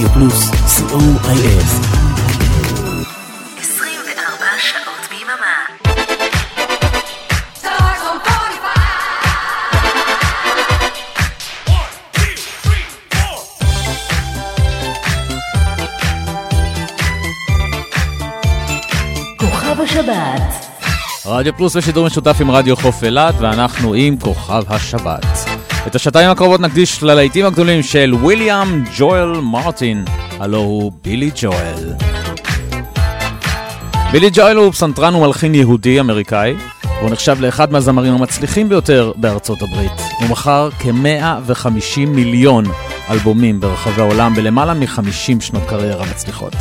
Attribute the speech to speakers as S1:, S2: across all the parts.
S1: רדיו פלוס, co.il
S2: 24 שעות ביממה.
S3: רדיו פלוס ושידור משותף עם רדיו חוף אילת, ואנחנו עם כוכב השבת. את השעתיים הקרובות נקדיש ללהיטים הגדולים של ויליאם ג'ואל מרטין, הלו הוא בילי ג'ואל. בילי ג'ואל הוא פסנתרן ומלחין יהודי-אמריקאי, והוא נחשב לאחד מהזמרים המצליחים ביותר בארצות הברית. הוא מכר כ-150 מיליון אלבומים ברחבי העולם בלמעלה מ-50 שנות קריירה מצליחות.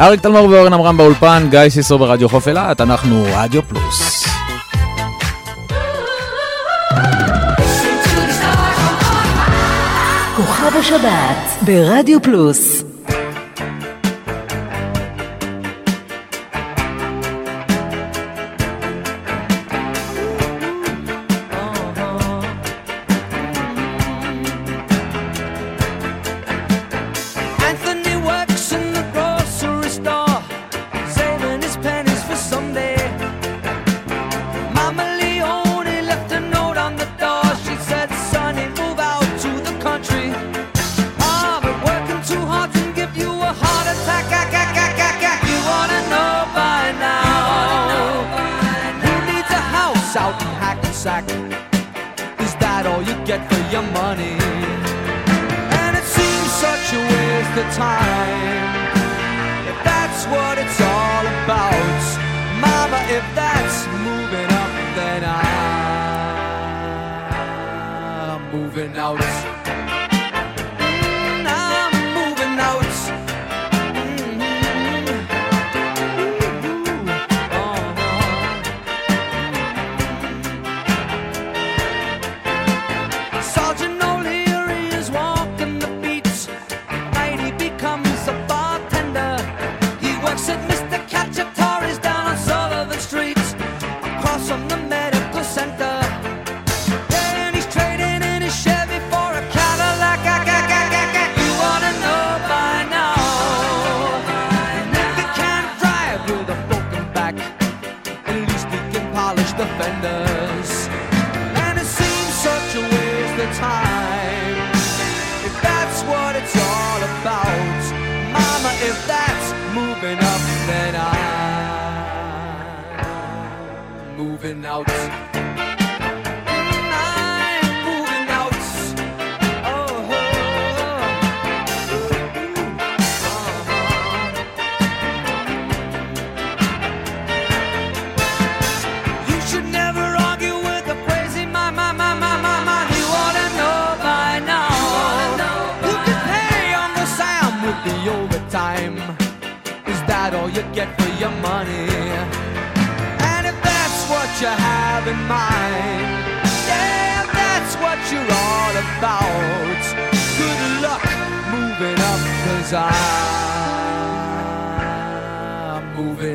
S3: אריק תלמור ואורן עמרם באולפן, גיא סיסו ברדיו חוף אילת, אנחנו רדיו פלוס.
S4: שבת ברדיו פלוס.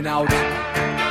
S5: out.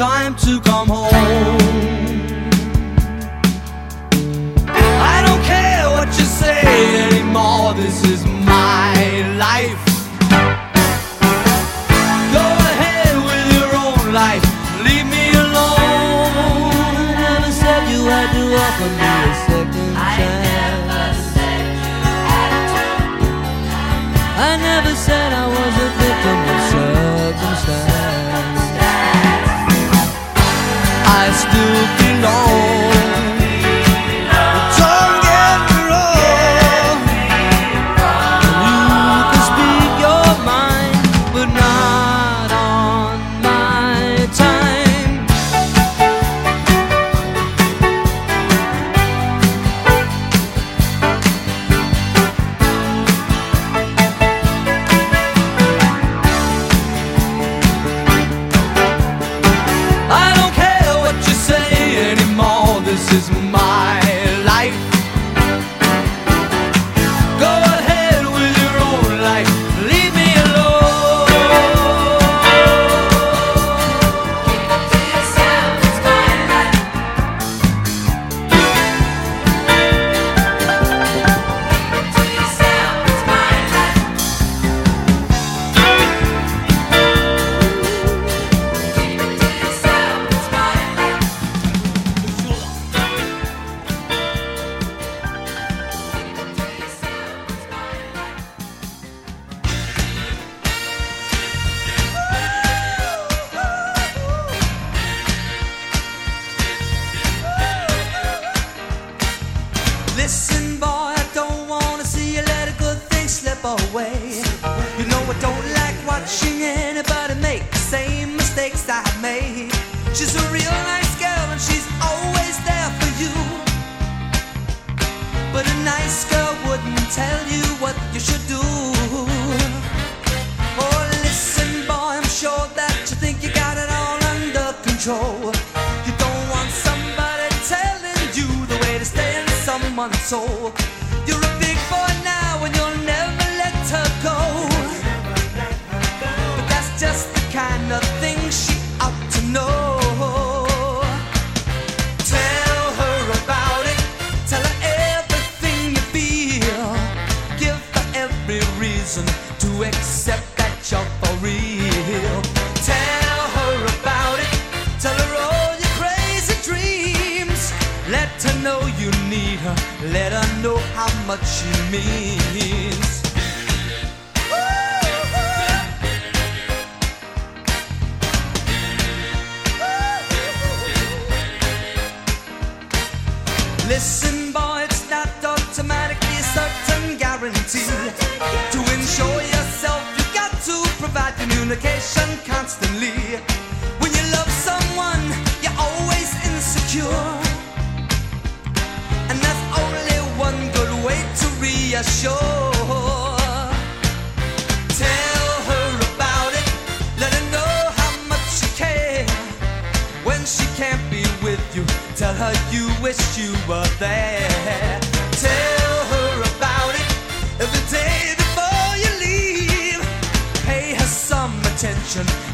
S5: time
S4: to come home. I don't care what you say anymore, this is my life.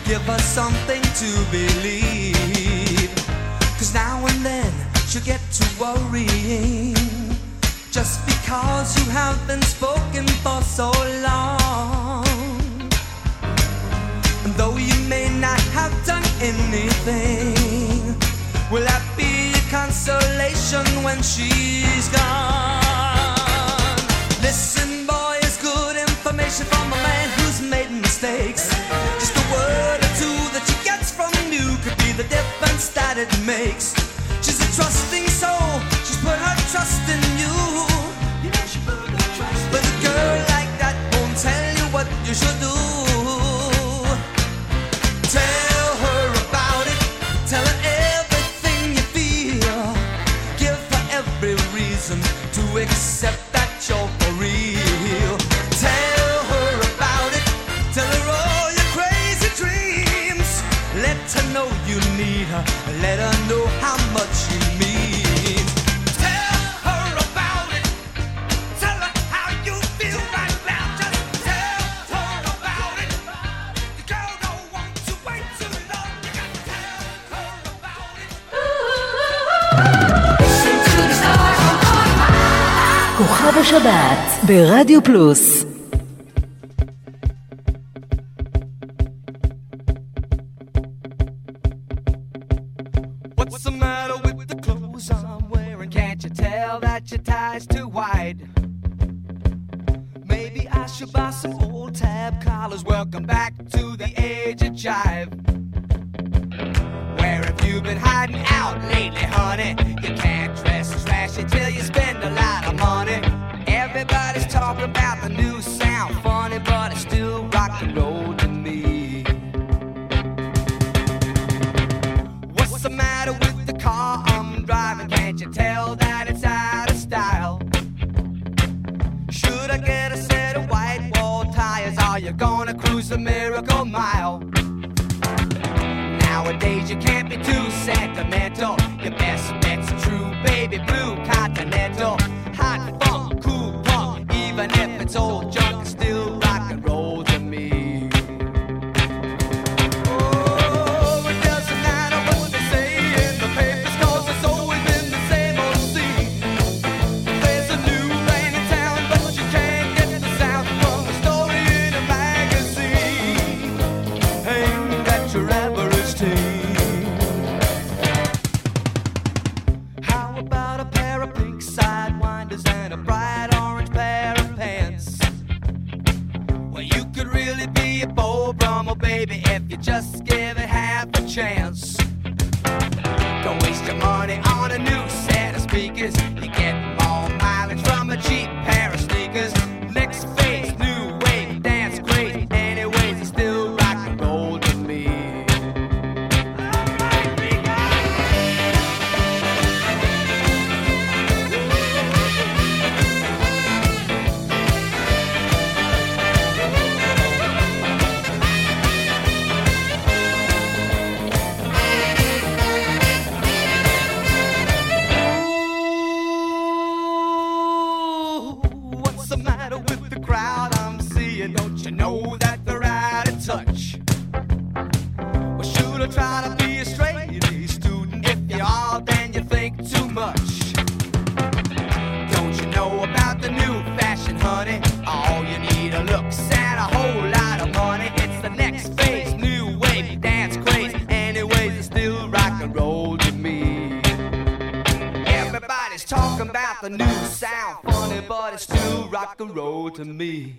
S4: give her something to believe. Cause now and then she'll get to worrying. Just because you have been spoken for so long. And though you may not have done anything, will that be a consolation when she's gone? Listen, boy, it's good information from a man who's made mistakes. the difference that it makes. She's a trusting soul, she's put her trust in you. you know trust but a girl you. like that won't tell you what you should do.
S2: שבת ברדיו פלוס.
S4: to know that they're out of touch. Well, should I try to be a straight A student? If you are, then you think too much. Don't you know about the new fashion, honey? All you need are looks and a whole lot of money. It's the next phase, new wave, dance craze. Anyways, it's still rock and roll to me. Everybody's talking about the new sound, funny, but it's still rock and roll to me.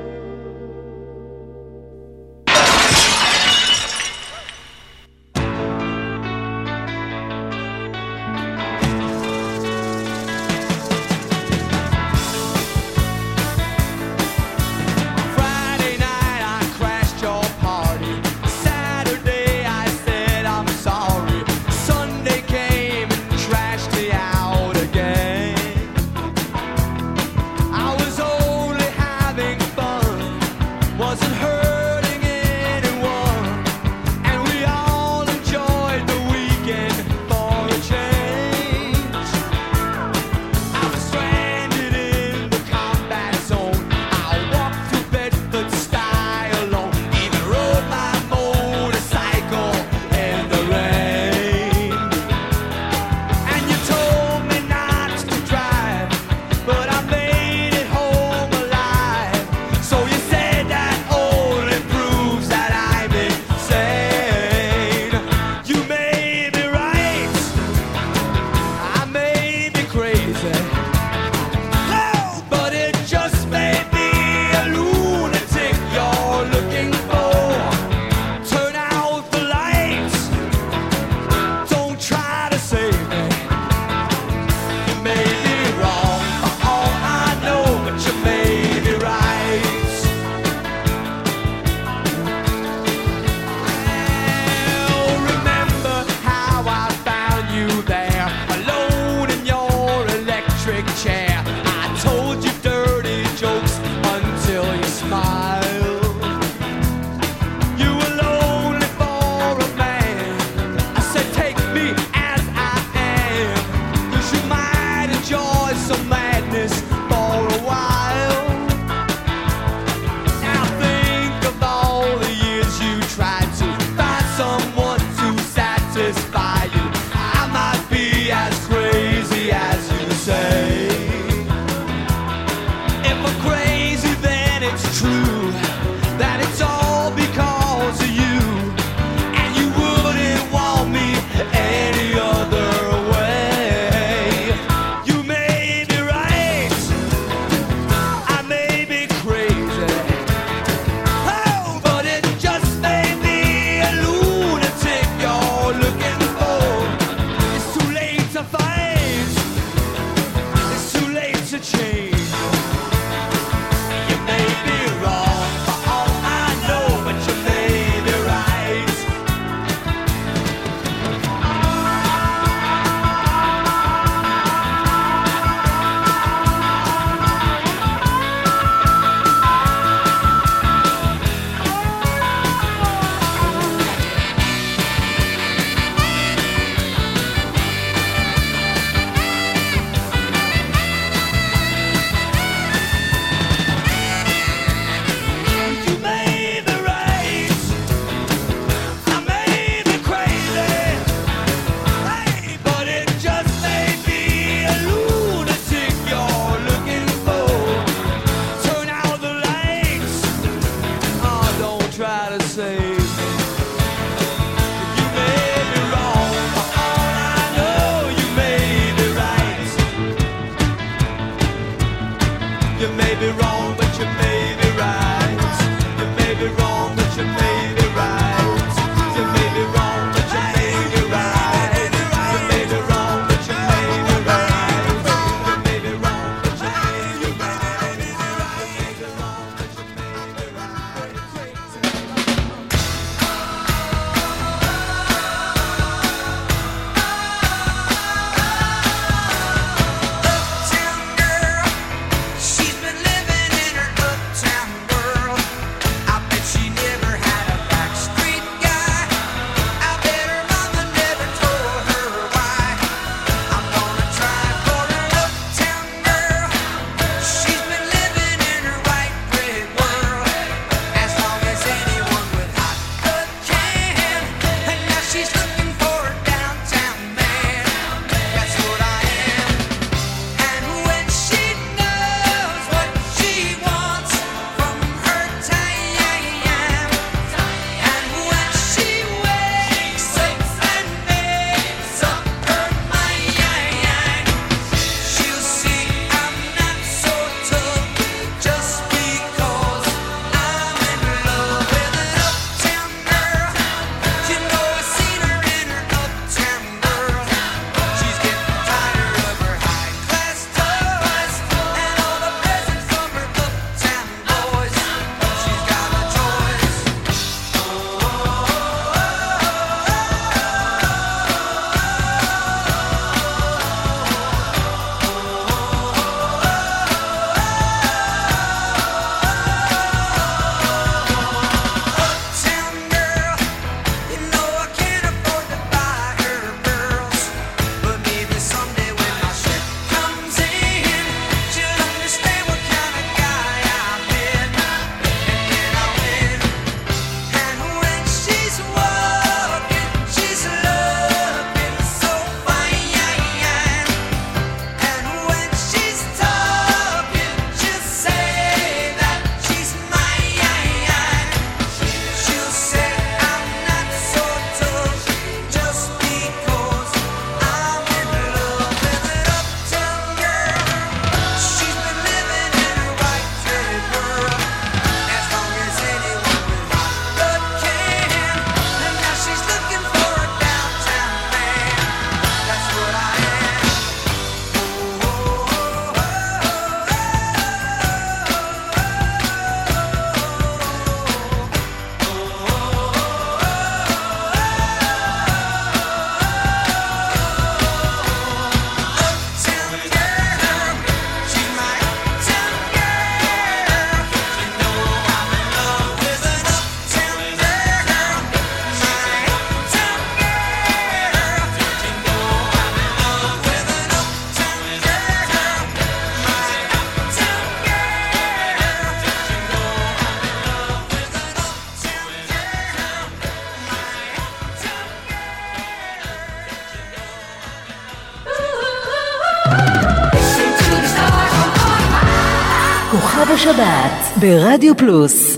S4: ברדיו פלוס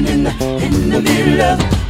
S4: walking in the in the middle of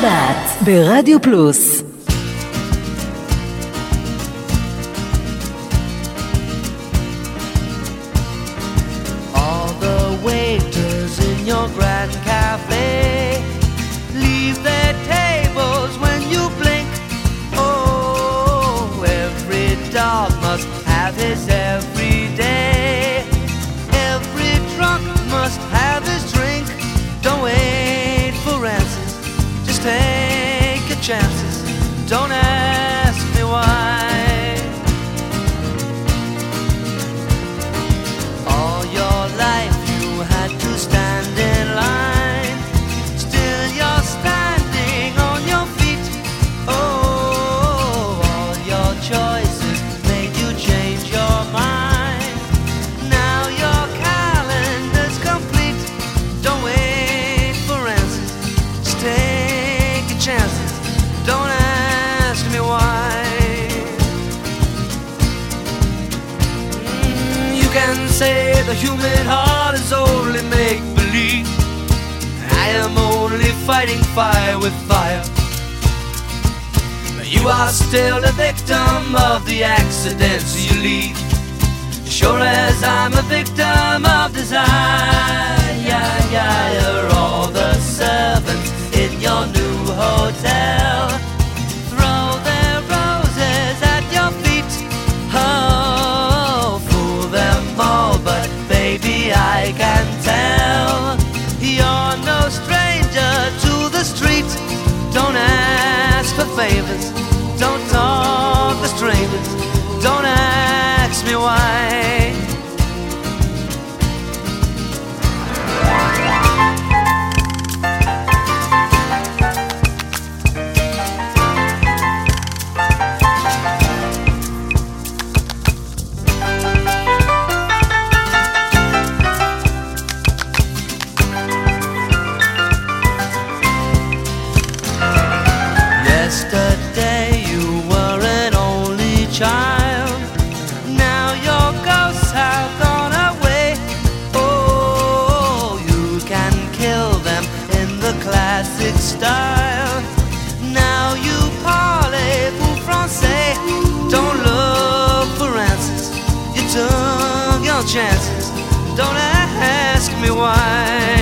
S4: שבת ברדיו פלוס.
S6: Chances. Don't ask me why.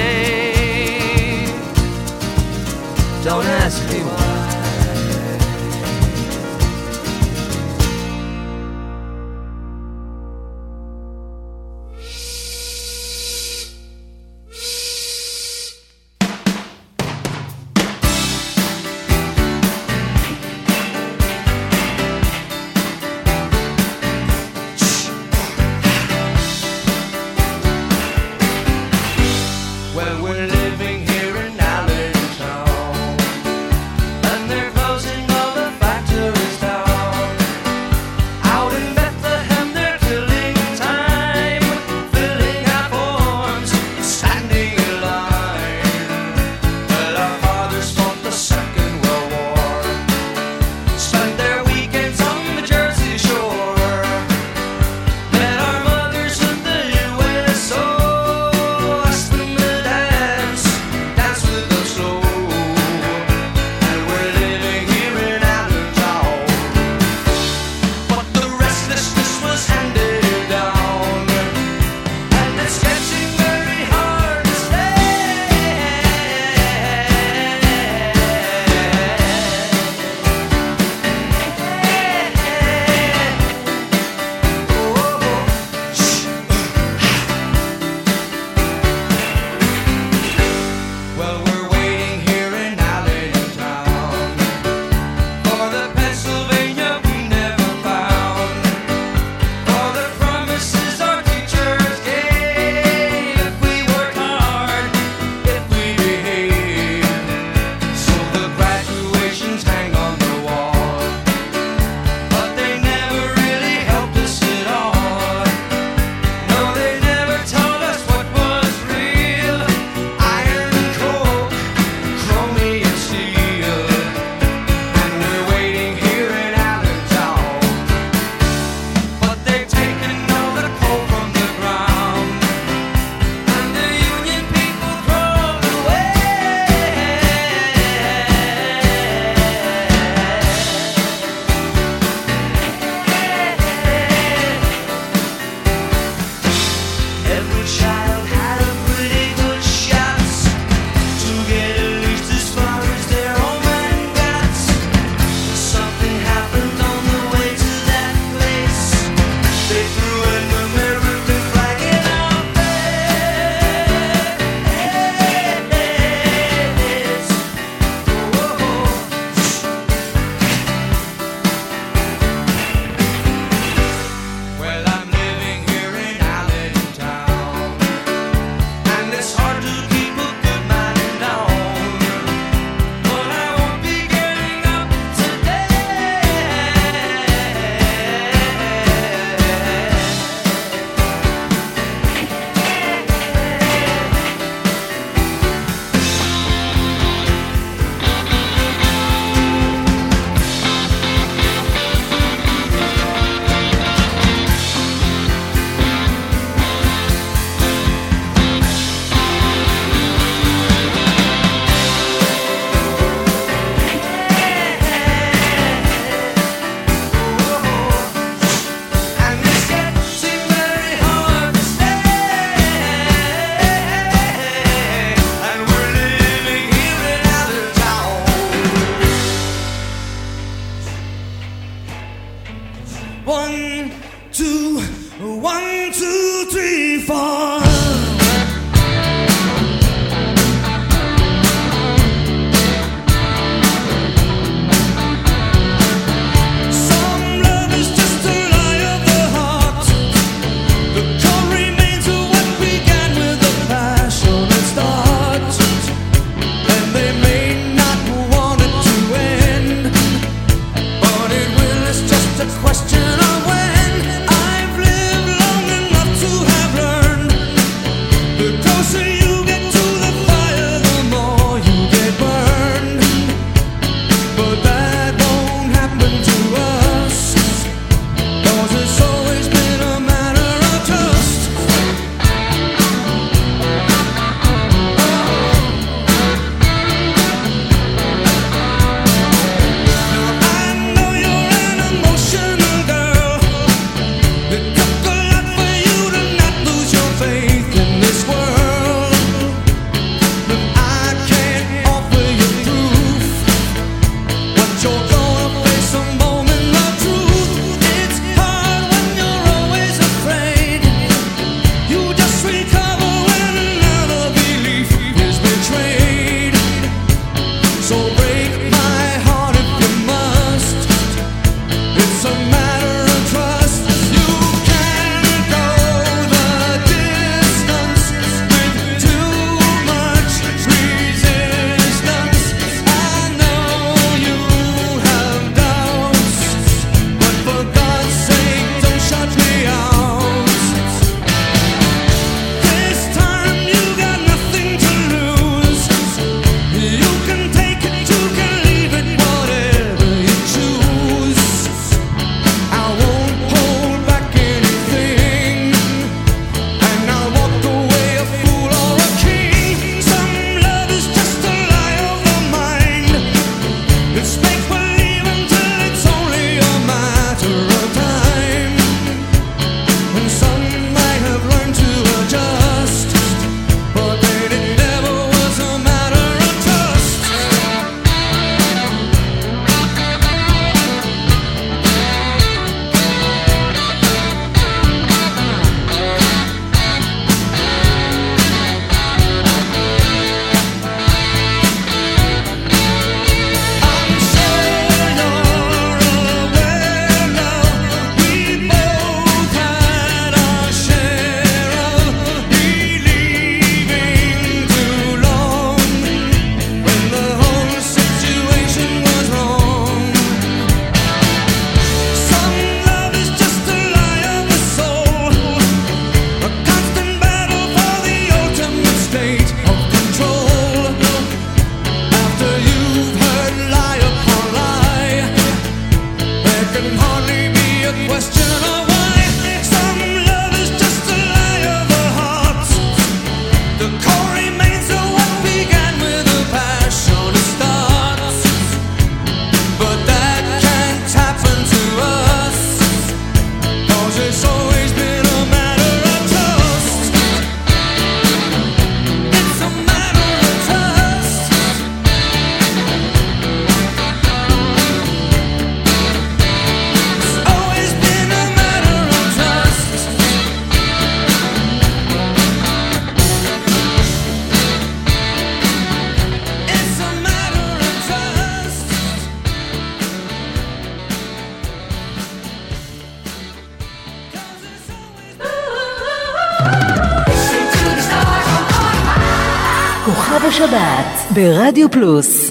S4: ברדיו פלוס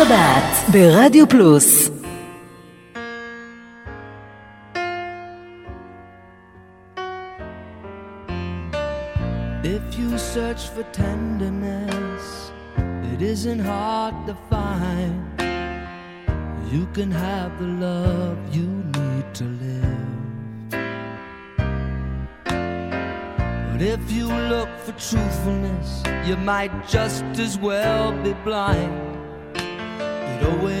S2: כוכב השבת ברדיו פלוס
S4: If you search for tenderness, it isn't hard to find. You can have the love you need to live. But if you look for truthfulness, you might just as well be blind. It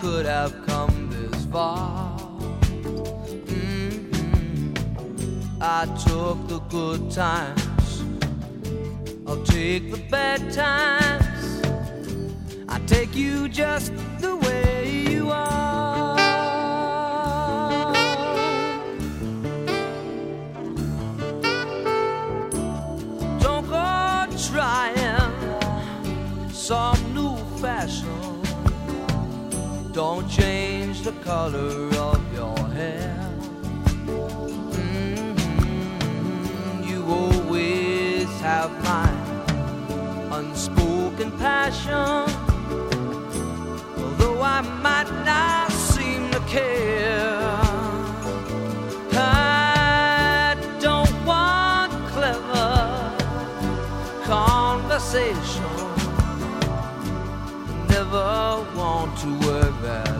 S4: could have come this far. Mhm. I took the good times, I'll take the bad times. I take you just the way you are. Change the color of your hair. Mhm, You always have my unspoken passion. Although I might not seem to care. I don't want clever conversation. Never want to work that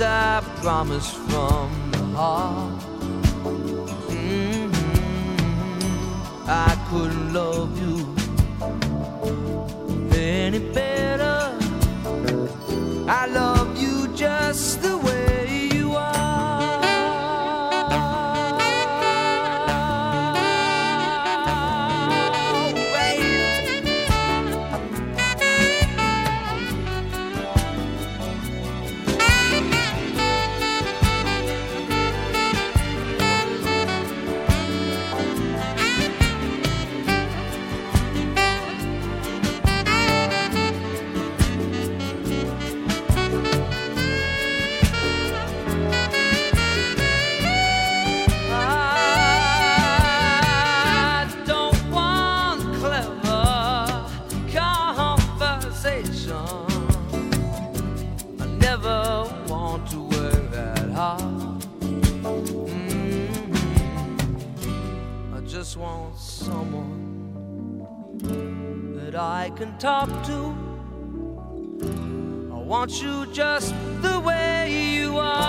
S4: I promise from the heart. Mhm. I couldn't love you any better. I love you just the can talk to. I want you just the way you are.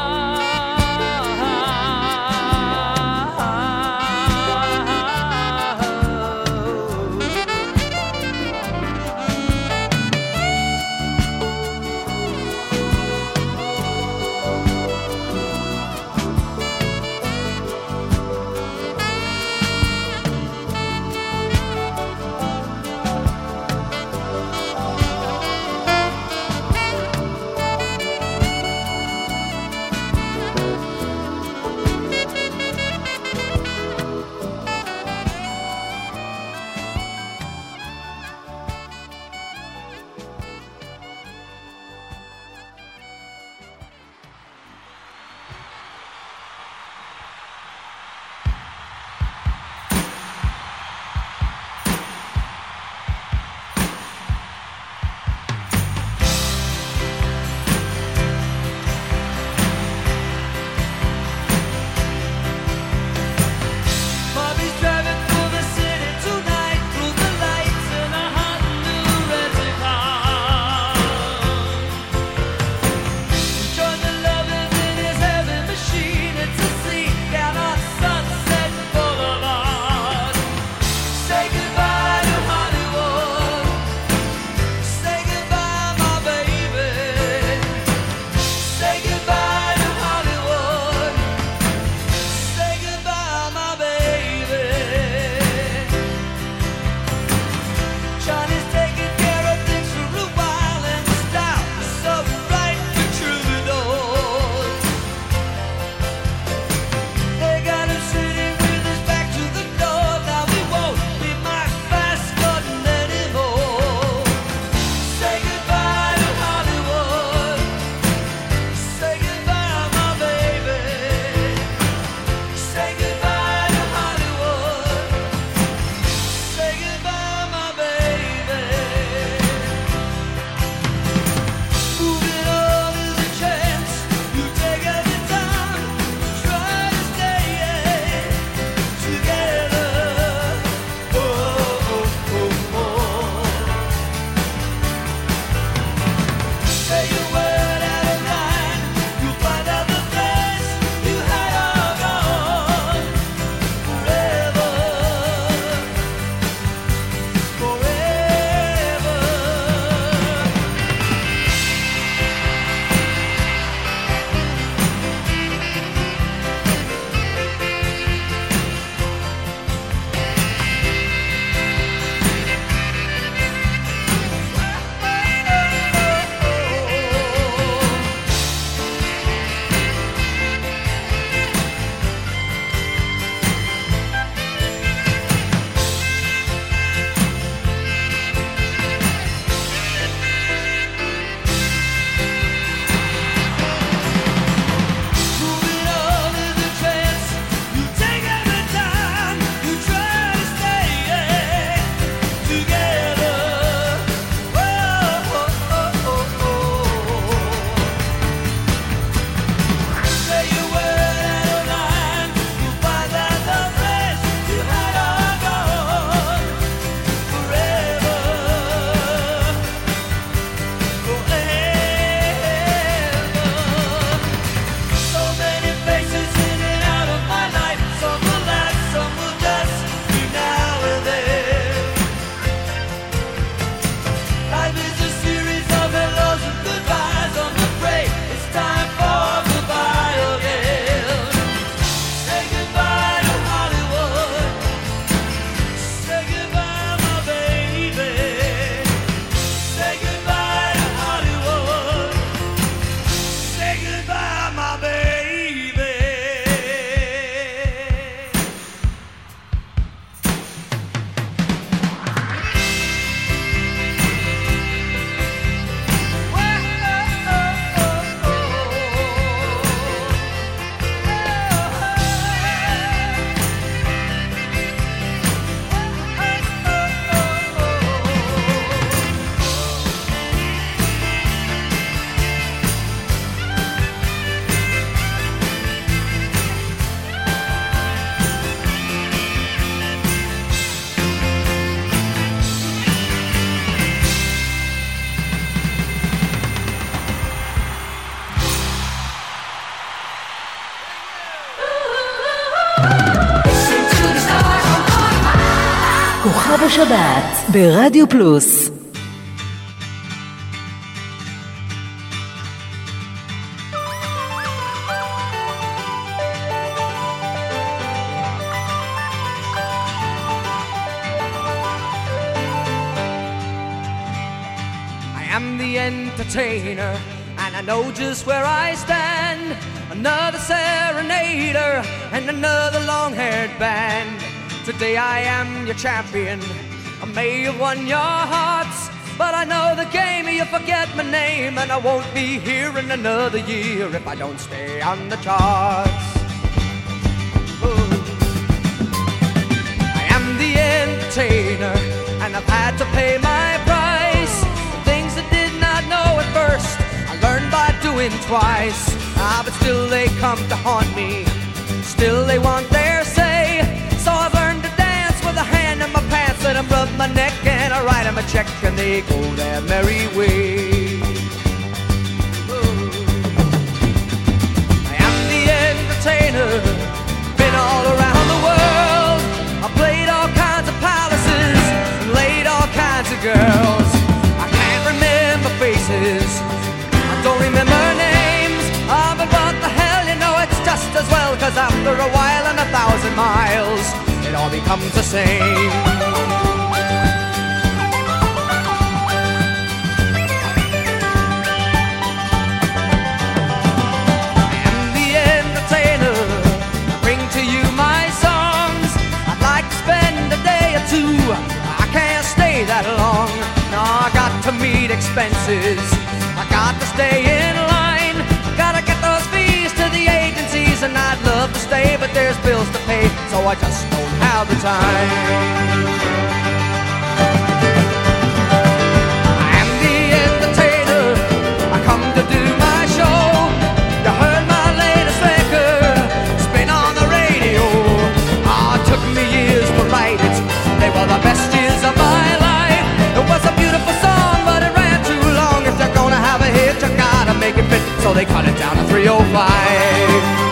S2: כוכב השבת ברדיו פלוס
S4: I am the entertainer, and I know just where I stand. Another serenader and another long haired band. Today I am your champion. May have won your hearts, but I know the game. You forget my name, and I won't be here in another year if I don't stay on the charts. Ooh. I am the entertainer, and I've had to pay my price. Things I did not know at first, I learned by doing twice. Ah, but still they come to haunt me. Still they want their and I rub my neck, and I write 'em a check, and they go their merry way. Ooh. I am the entertainer, been all around the world. I played all kinds of palaces, and laid all kinds of girls. I can't remember faces, I don't remember names. Ah, but what the hell, you know it's just as well, cause after a while and a thousand miles, it all becomes the same. To meet expenses. I got to stay in line. Gotta get those fees to the agencies, and I'd love to stay, but there's bills to pay, so I just don't have the time. I am the entertainer. I come to do my show. You heard my latest record, spin on the radio. Ah, took me years to write it. They were the So they cut it down to 305.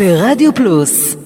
S4: ברדיו פלוס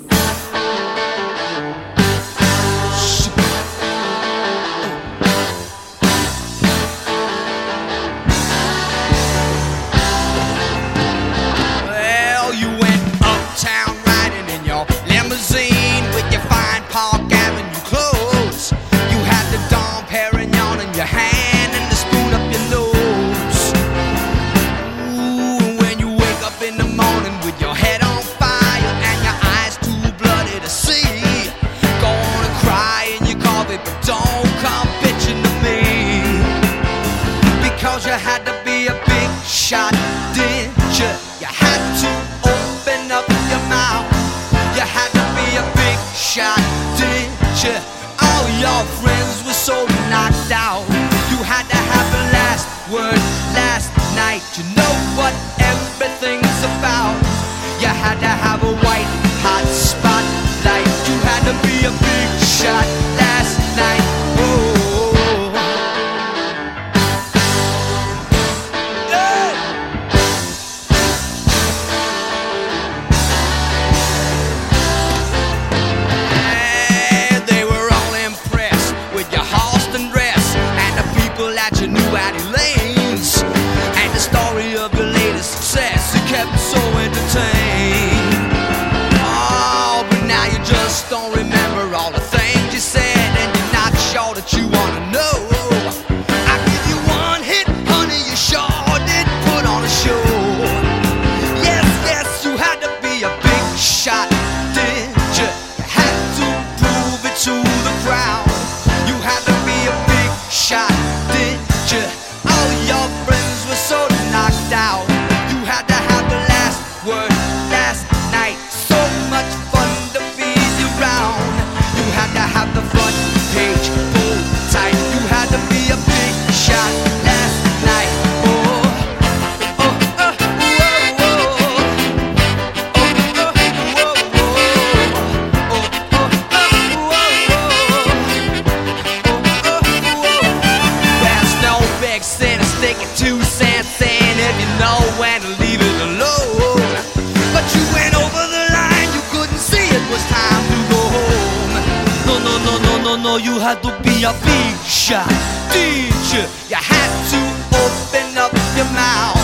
S7: your big shot teacher. You had to open up your mouth.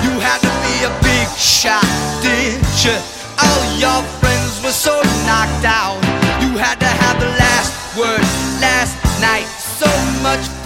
S7: You had to be a big shot teacher. All your friends were so knocked out. You had to have the last word last night. So much.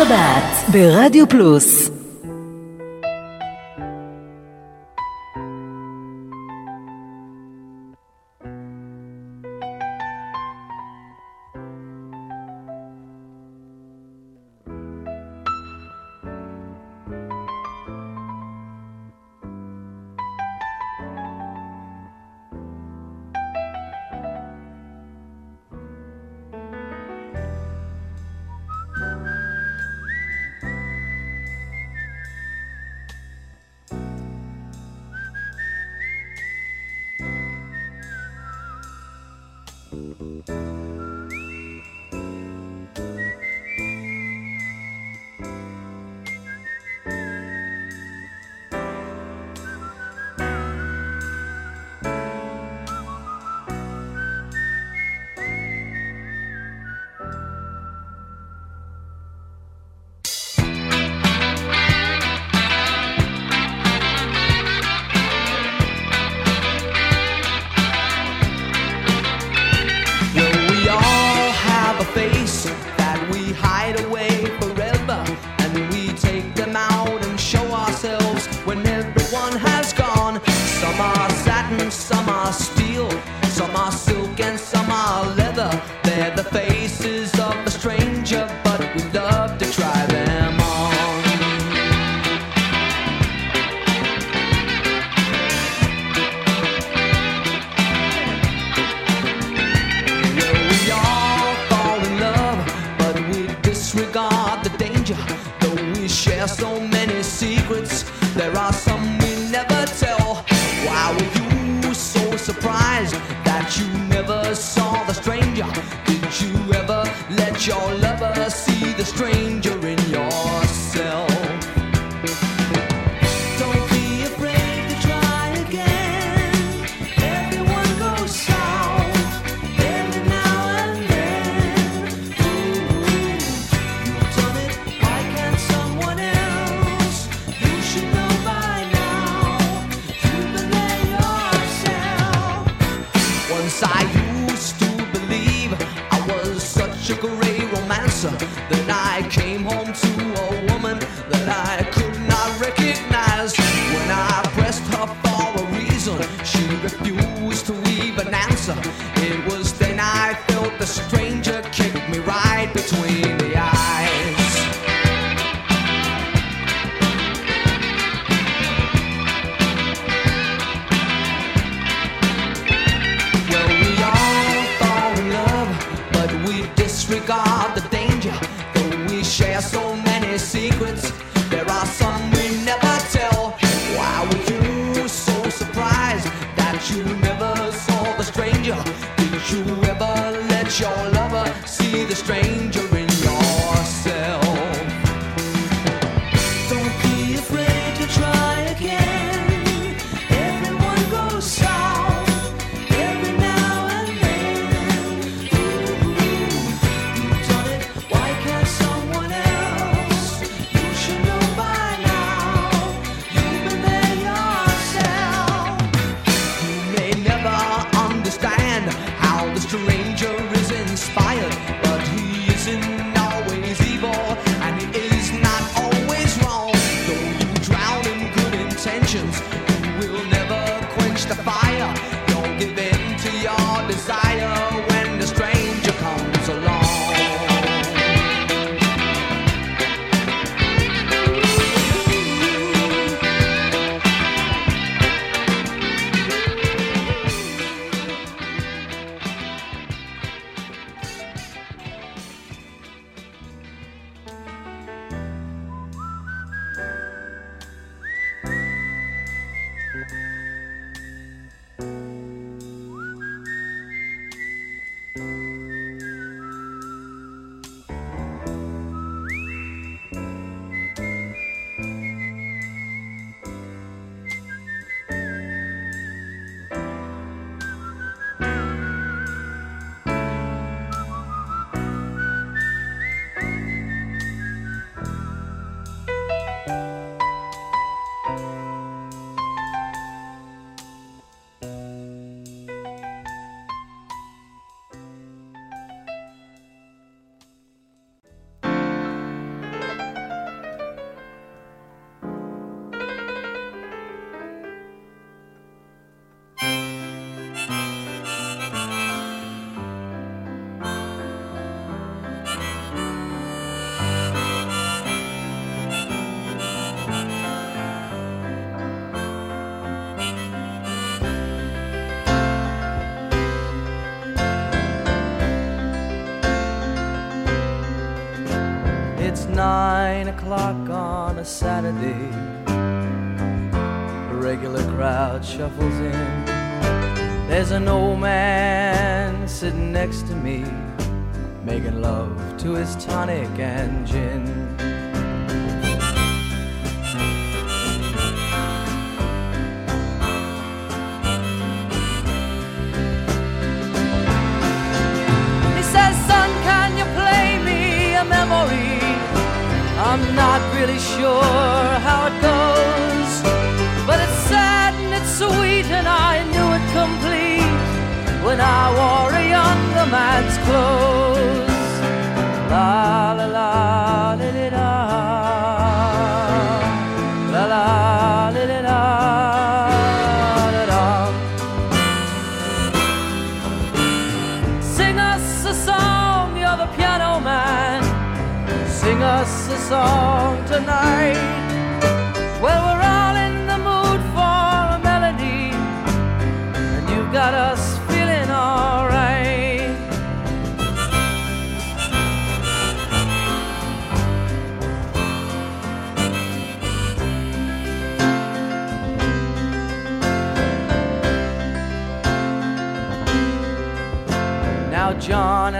S4: שבת ברדיו פלוס. O'clock on a Saturday. A regular crowd shuffles in. There's an old man sitting next to me, making love to his tonic and gin. Really sure how it goes, but it's sad and it's sweet, and I knew it complete when I wore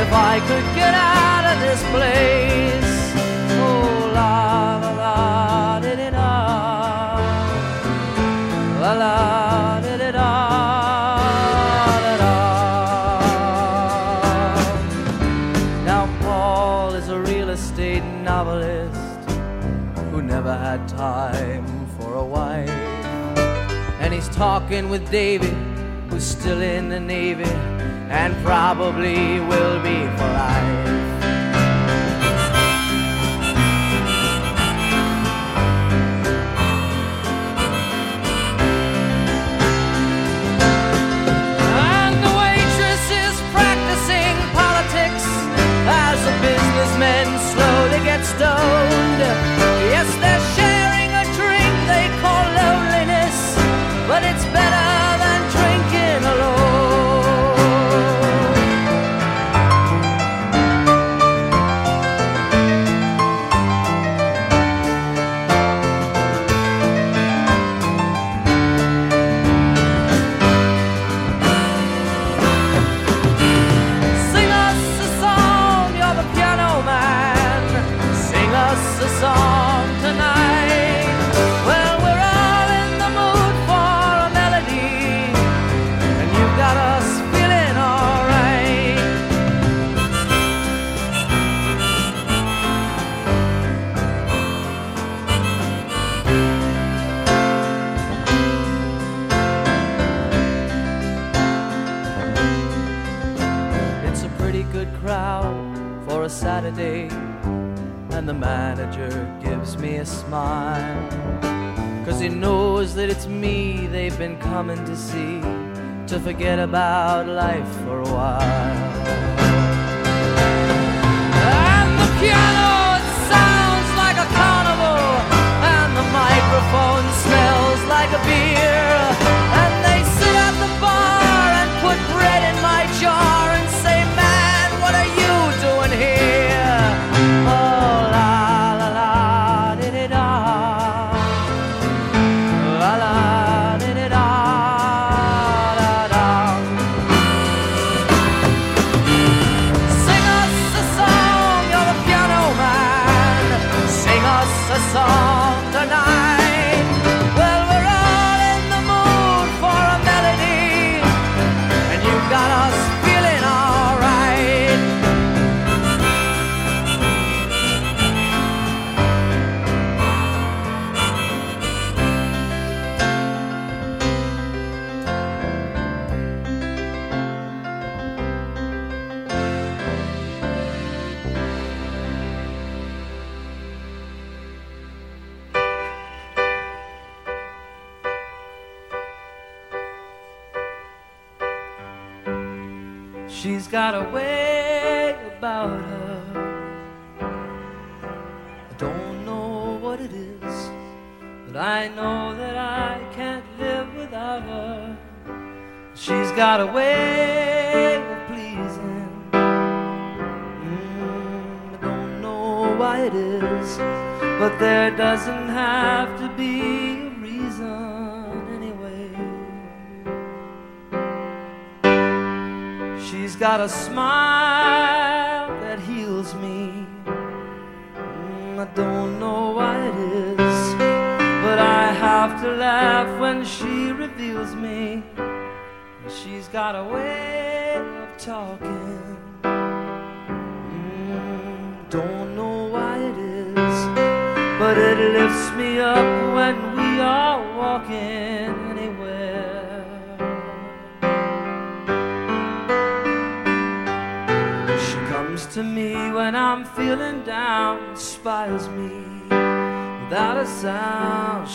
S4: if I could get out of this place. Oh, la la la di di da. La la. Now, Paul is a real estate novelist who never had time for a wife. And he's talking with David, who's still in the Navy and probably will be for life. And coming to see to forget about life for a while.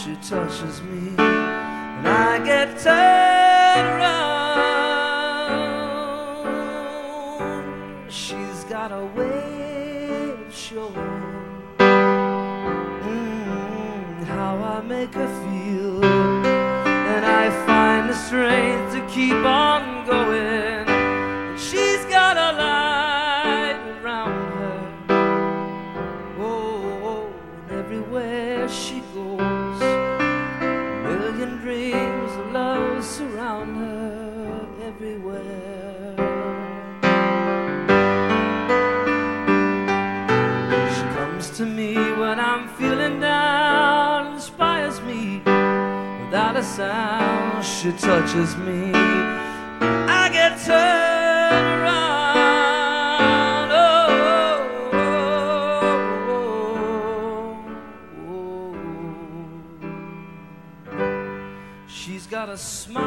S4: She touches me, and I get turned around. She's got a way of showing mm, how I make her feel, and I find the strength to keep on going. She's got a light around her. Oh, oh, and everywhere she She touches me, I get turned around. Oh, oh, oh, oh. oh, oh. She's got a smile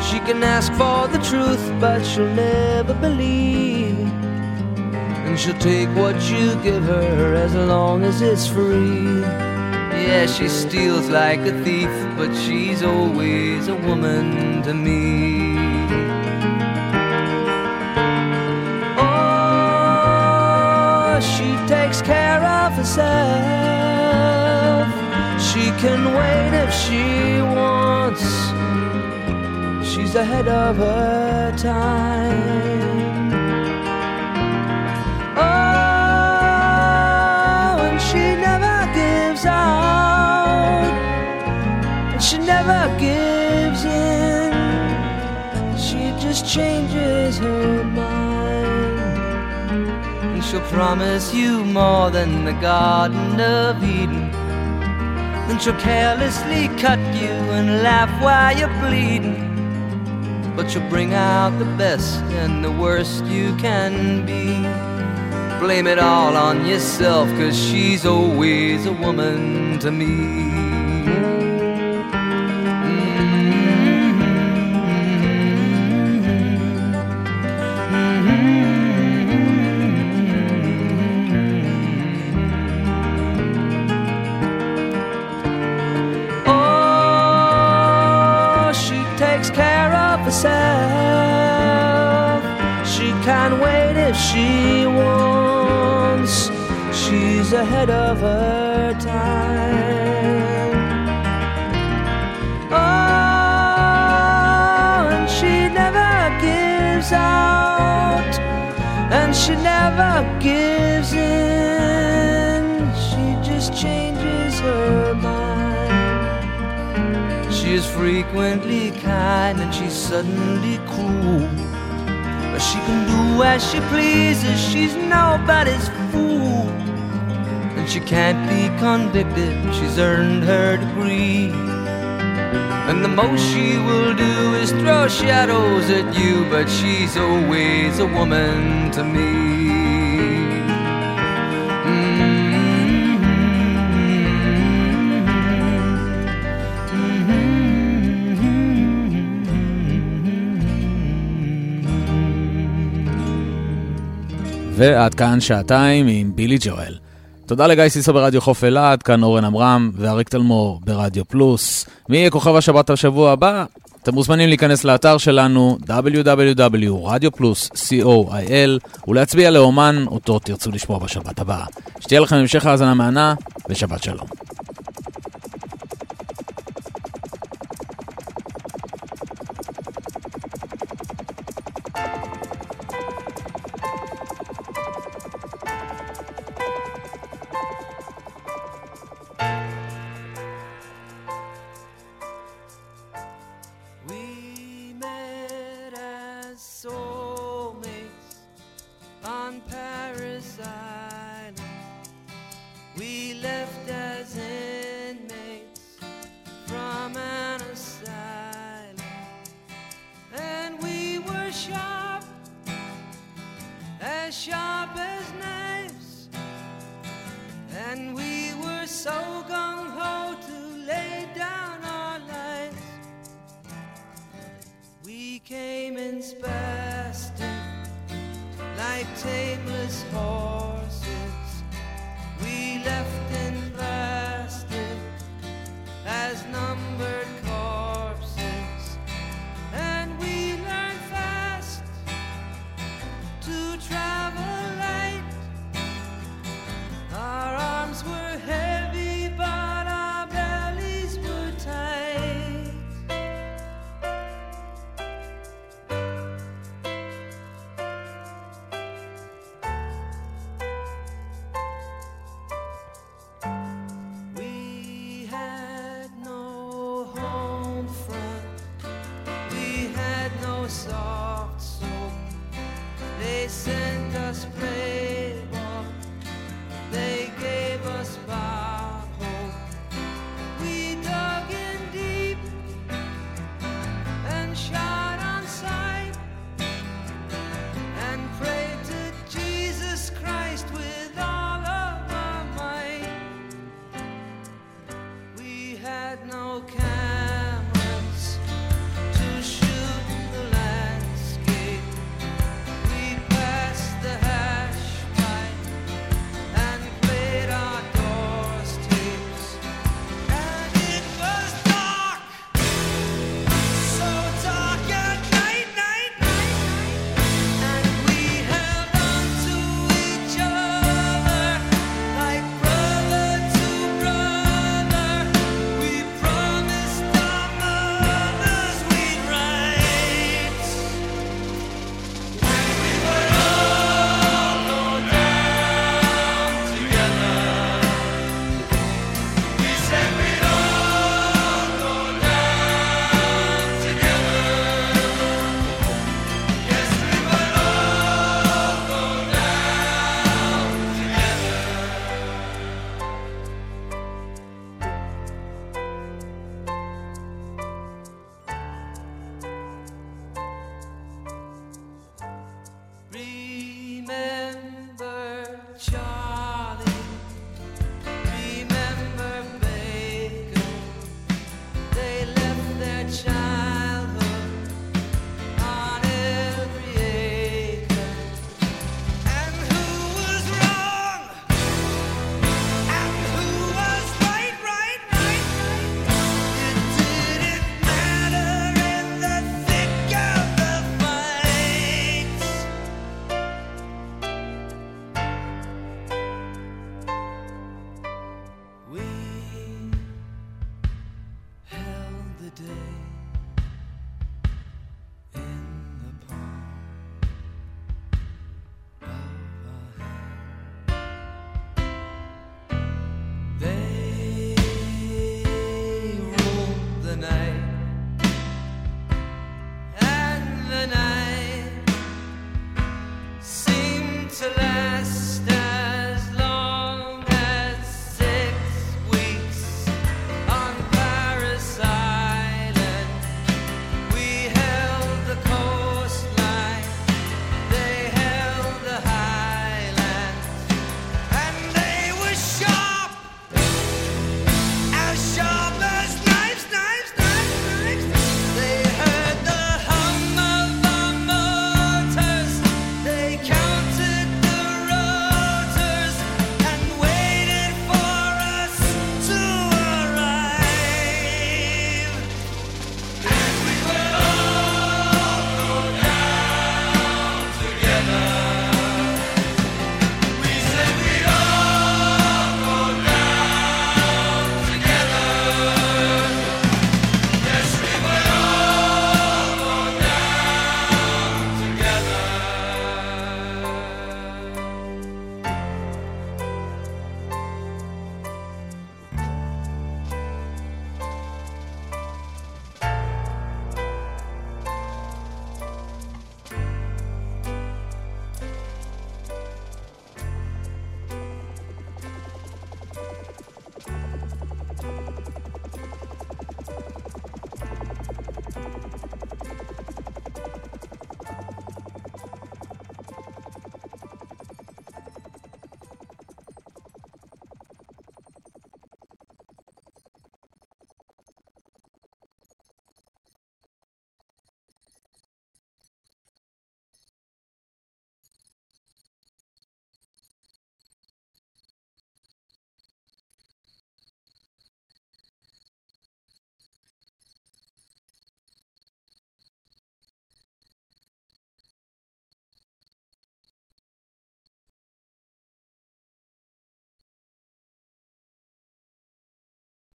S4: She can ask for the truth, but she'll never believe. And she'll take what you give her as long as it's free. Yeah, she steals like a thief, but she's always a woman to me. Oh, she takes care of herself. She can wait if she wants. She's ahead of her time. Oh, and she never gives out, and she never gives in. She just changes her mind, and she'll promise you more than the Garden of Eden. Then she'll carelessly cut you and laugh while you're bleeding. But you'll bring out the best and the worst you can be. Blame it all on yourself, cause she's always a woman to me. Never gives in. She just changes her mind. She is frequently kind, and she's suddenly cruel. But she can do as she pleases, she's nobody's fool. And she can't be convicted, she's earned her degree. And the most she will do is throw shadows at you, but she's always a woman to me.
S3: ועד כאן שעתיים עם בילי ג'ואל. תודה לגיא סיסו ברדיו חוף אילת, כאן אורן עמרם ואריק תלמור ברדיו פלוס. מי יהיה כוכב השבת השבוע הבא? אתם מוזמנים להיכנס לאתר שלנו www.radioplus.co.il ולהצביע לאומן אותו תרצו לשמוע בשבת הבאה. שתהיה לכם המשך האזנה מהנה ושבת שלום.